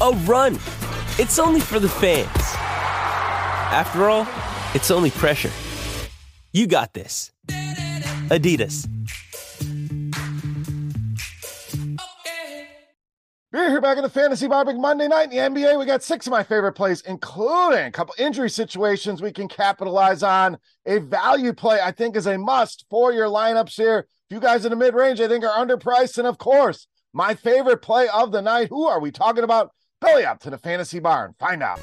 a run. It's only for the fans. After all, it's only pressure. You got this. Adidas. We're here back in the Fantasy Barbecue Monday night in the NBA. We got six of my favorite plays, including a couple injury situations we can capitalize on. A value play, I think, is a must for your lineups here. You guys in the mid range, I think, are underpriced. And of course, my favorite play of the night. Who are we talking about? Belly up to the Fantasy Barn. Find out.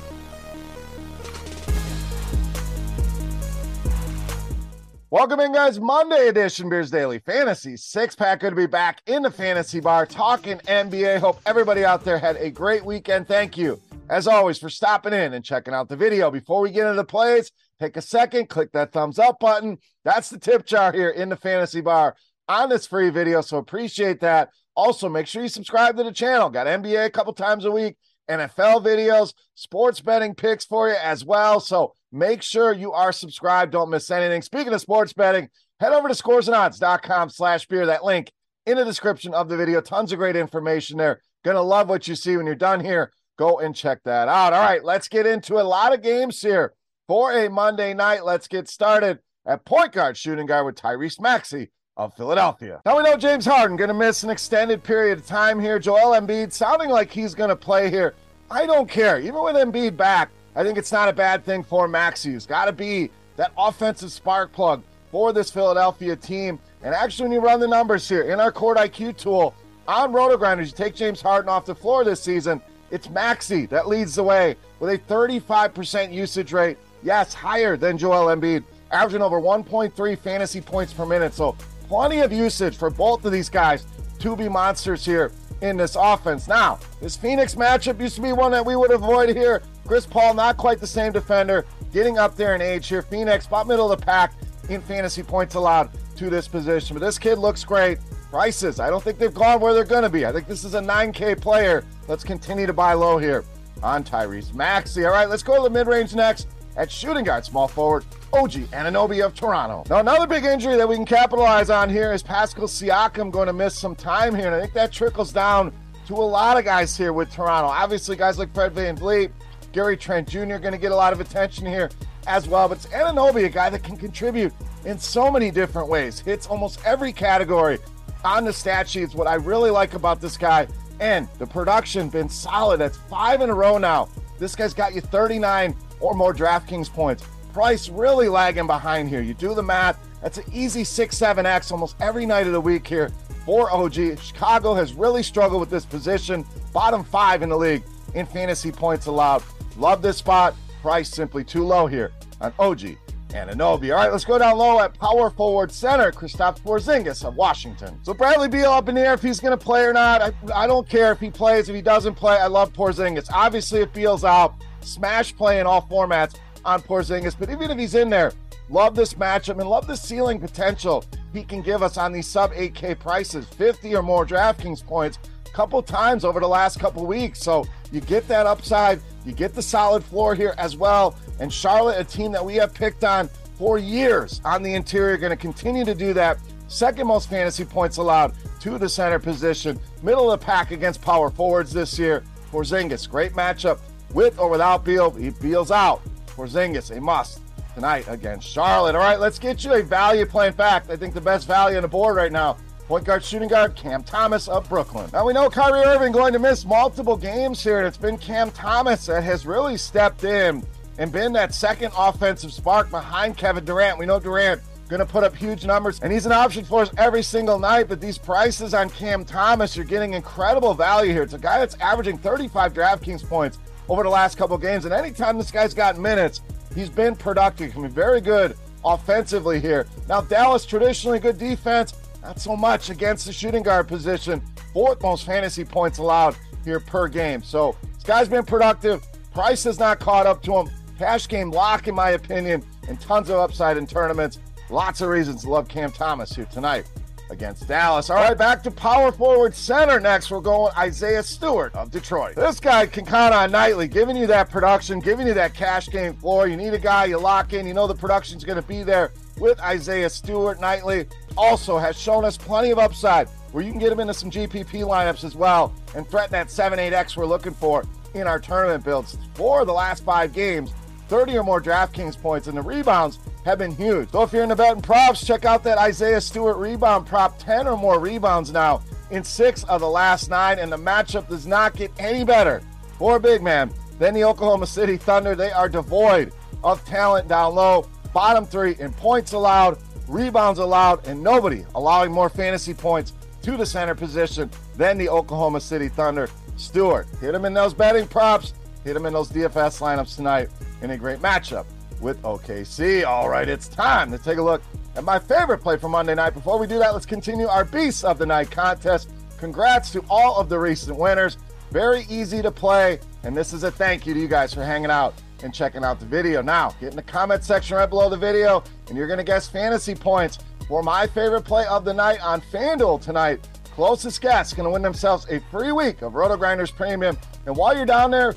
Welcome in, guys. Monday edition Beers Daily Fantasy six pack. Good to be back in the fantasy bar talking NBA. Hope everybody out there had a great weekend. Thank you, as always, for stopping in and checking out the video. Before we get into the plays, take a second, click that thumbs up button. That's the tip jar here in the fantasy bar on this free video. So appreciate that. Also, make sure you subscribe to the channel. Got NBA a couple times a week, NFL videos, sports betting picks for you as well. So Make sure you are subscribed. Don't miss anything. Speaking of sports betting, head over to scoresandodds.com slash beer. That link in the description of the video. Tons of great information there. Gonna love what you see when you're done here. Go and check that out. All right, let's get into a lot of games here for a Monday night. Let's get started at point guard, shooting guard with Tyrese Maxey of Philadelphia. Now we know James Harden going to miss an extended period of time here. Joel Embiid sounding like he's going to play here. I don't care. Even with Embiid back, I think it's not a bad thing for Maxey. He's got to be that offensive spark plug for this Philadelphia team. And actually, when you run the numbers here in our Court IQ tool on RotoGrinders, you take James Harden off the floor this season, it's Maxey that leads the way with a 35% usage rate. Yes, higher than Joel Embiid, averaging over 1.3 fantasy points per minute. So plenty of usage for both of these guys to be monsters here in this offense. Now, this Phoenix matchup used to be one that we would avoid here. Chris Paul, not quite the same defender, getting up there in age here. Phoenix, about middle of the pack in fantasy points allowed to this position. But this kid looks great. Prices, I don't think they've gone where they're going to be. I think this is a 9K player. Let's continue to buy low here on Tyrese Maxey. All right, let's go to the mid range next at shooting guard, small forward, OG Anunoby of Toronto. Now, another big injury that we can capitalize on here is Pascal Siakam going to miss some time here. And I think that trickles down to a lot of guys here with Toronto. Obviously, guys like Fred Van VanVleet, Gary Trent Jr. going to get a lot of attention here as well. But it's Anunoby, a guy that can contribute in so many different ways. Hits almost every category on the stat sheets. What I really like about this guy and the production been solid. That's five in a row now. This guy's got you 39 or more DraftKings points. Price really lagging behind here. You do the math, that's an easy 6 7x almost every night of the week here for OG. Chicago has really struggled with this position, bottom five in the league in fantasy points allowed. Love this spot. Price simply too low here on OG Anunoby. All right, let's go down low at power forward center, Kristaps Porzingis of Washington. So Bradley Beal up in the air if he's going to play or not. I, I don't care if he plays, if he doesn't play. I love Porzingis. Obviously, if Beal's out, smash play in all formats on Porzingis. But even if he's in there, love this matchup and love the ceiling potential he can give us on these sub 8K prices, 50 or more DraftKings points, a couple times over the last couple weeks. So you get that upside, you get the solid floor here as well. And Charlotte, a team that we have picked on for years on the interior, going to continue to do that second most fantasy points allowed to the center position, middle of the pack against power forwards this year. Porzingis, great matchup with or without Beal. He Beal's out. Porzingis, a must tonight against Charlotte. All right, let's get you a value play. In fact, I think the best value on the board right now. Point guard, shooting guard, Cam Thomas of Brooklyn. Now we know Kyrie Irving going to miss multiple games here, and it's been Cam Thomas that has really stepped in and been that second offensive spark behind Kevin Durant. We know Durant going to put up huge numbers, and he's an option for us every single night. But these prices on Cam Thomas, you're getting incredible value here. It's a guy that's averaging 35 DraftKings points over the last couple games, and anytime this guy's got minutes, he's been productive. Can be very good offensively here. Now Dallas traditionally good defense, not so much against the shooting guard position. Fourth most fantasy points allowed here per game. So this guy's been productive. Price has not caught up to him. Cash game lock, in my opinion, and tons of upside in tournaments. Lots of reasons to love Cam Thomas here tonight against Dallas. All right, back to power forward center next. We're going Isaiah Stewart of Detroit. This guy can count on nightly, giving you that production, giving you that cash game floor. You need a guy you lock in. You know the production's going to be there with Isaiah Stewart nightly. Also has shown us plenty of upside where you can get him into some GPP lineups as well and threaten that 7 8X we're looking for in our tournament builds. For the last five games, 30 or more DraftKings points, and the rebounds have been huge. So if you're in the betting props, check out that Isaiah Stewart rebound prop. 10 or more rebounds now in six of the last nine, and the matchup does not get any better for big man than the Oklahoma City Thunder. They are devoid of talent down low. Bottom three in points allowed, rebounds allowed, and nobody allowing more fantasy points to the center position than the Oklahoma City Thunder. Stewart, hit him in those betting props, hit him in those DFS lineups tonight in a great matchup with OKC. All right, it's time to take a look at my favorite play for Monday night. Before we do that, let's continue our Beasts of the Night contest. Congrats to all of the recent winners. Very easy to play, and this is a thank you to you guys for hanging out and checking out the video. Now, get in the comment section right below the video, and you're going to guess fantasy points for my favorite play of the night on FanDuel tonight. Closest guess going to win themselves a free week of RotoGrinders Premium. And while you're down there,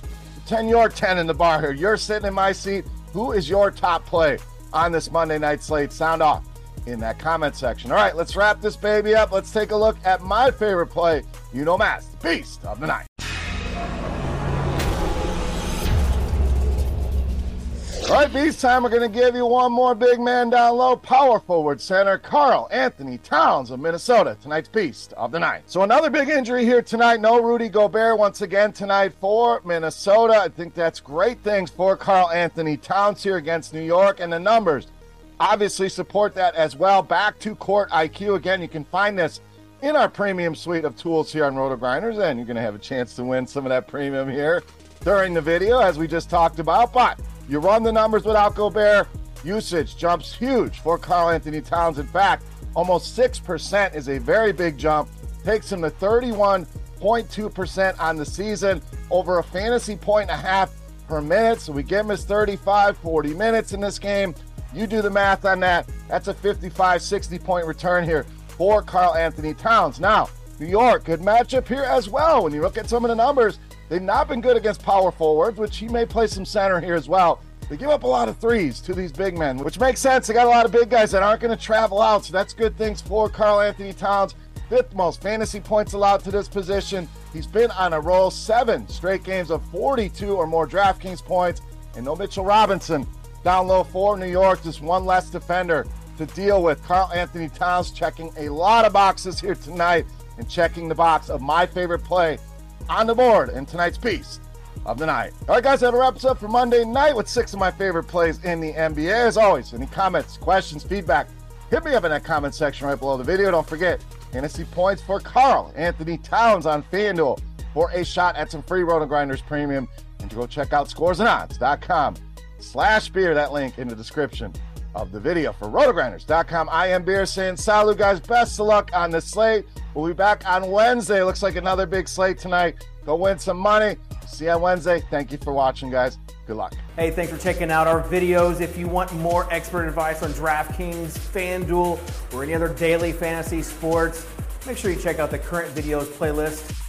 10 your 10 in the bar here. You're sitting in my seat. Who is your top play on this Monday night slate? Sound off in that comment section. All right, let's wrap this baby up. Let's take a look at my favorite play. You know, Mass, Beast of the Night. All right, Beast time. We're going to give you one more big man down low, power forward center, Karl-Anthony Towns of Minnesota, tonight's Beast of the Night. So, another big injury here tonight. No Rudy Gobert once again tonight for Minnesota. I think that's great things for Karl-Anthony Towns here against New York, and the numbers obviously support that as well. Back to court IQ. Again, you can find this in our premium suite of tools here on RotoGrinders, and you're going to have a chance to win some of that premium here during the video, as we just talked about. But you run the numbers without Gobert, usage jumps huge for Karl-Anthony Towns. In fact, almost 6% is a very big jump. Takes him to 31.2% on the season, over a fantasy point and a half per minute. So we give him his 35, 40 minutes in this game. You do the math on that. That's a 55, 60 point return here for Karl-Anthony Towns. Now, New York, good matchup here as well. When you look at some of the numbers, They've not been good against power forwards, which he may play some center here as well. They give up a lot of threes to these big men, which makes sense. They got a lot of big guys that aren't going to travel out, so that's good things for Karl-Anthony Towns. Fifth most fantasy points allowed to this position. He's been on a roll, seven straight games of 42 or more DraftKings points, and no Mitchell Robinson. Down low for New York, just one less defender to deal with. Karl-Anthony Towns checking a lot of boxes here tonight and checking the box of my favorite play on the board in tonight's Beast of the Night. All right, guys, that wraps up for Monday night with six of my favorite plays in the NBA. As always, any comments, questions, feedback, hit me up in that comment section right below the video. Don't forget, fantasy points for Karl-Anthony Towns on FanDuel for a shot at some free RotoGrinders premium. And to go check out scoresandodds.com slash beer, that link in the description of the video. For rotogrinders.com, I am Beer saying salut, guys. Best of luck on the slate. We'll be back on Wednesday. Looks like another big slate tonight. Go win some money. See you on Wednesday. Thank you for watching, guys. Good luck. Hey, thanks for checking out our videos. If you want more expert advice on DraftKings, FanDuel, or any other daily fantasy sports, make sure you check out the current videos playlist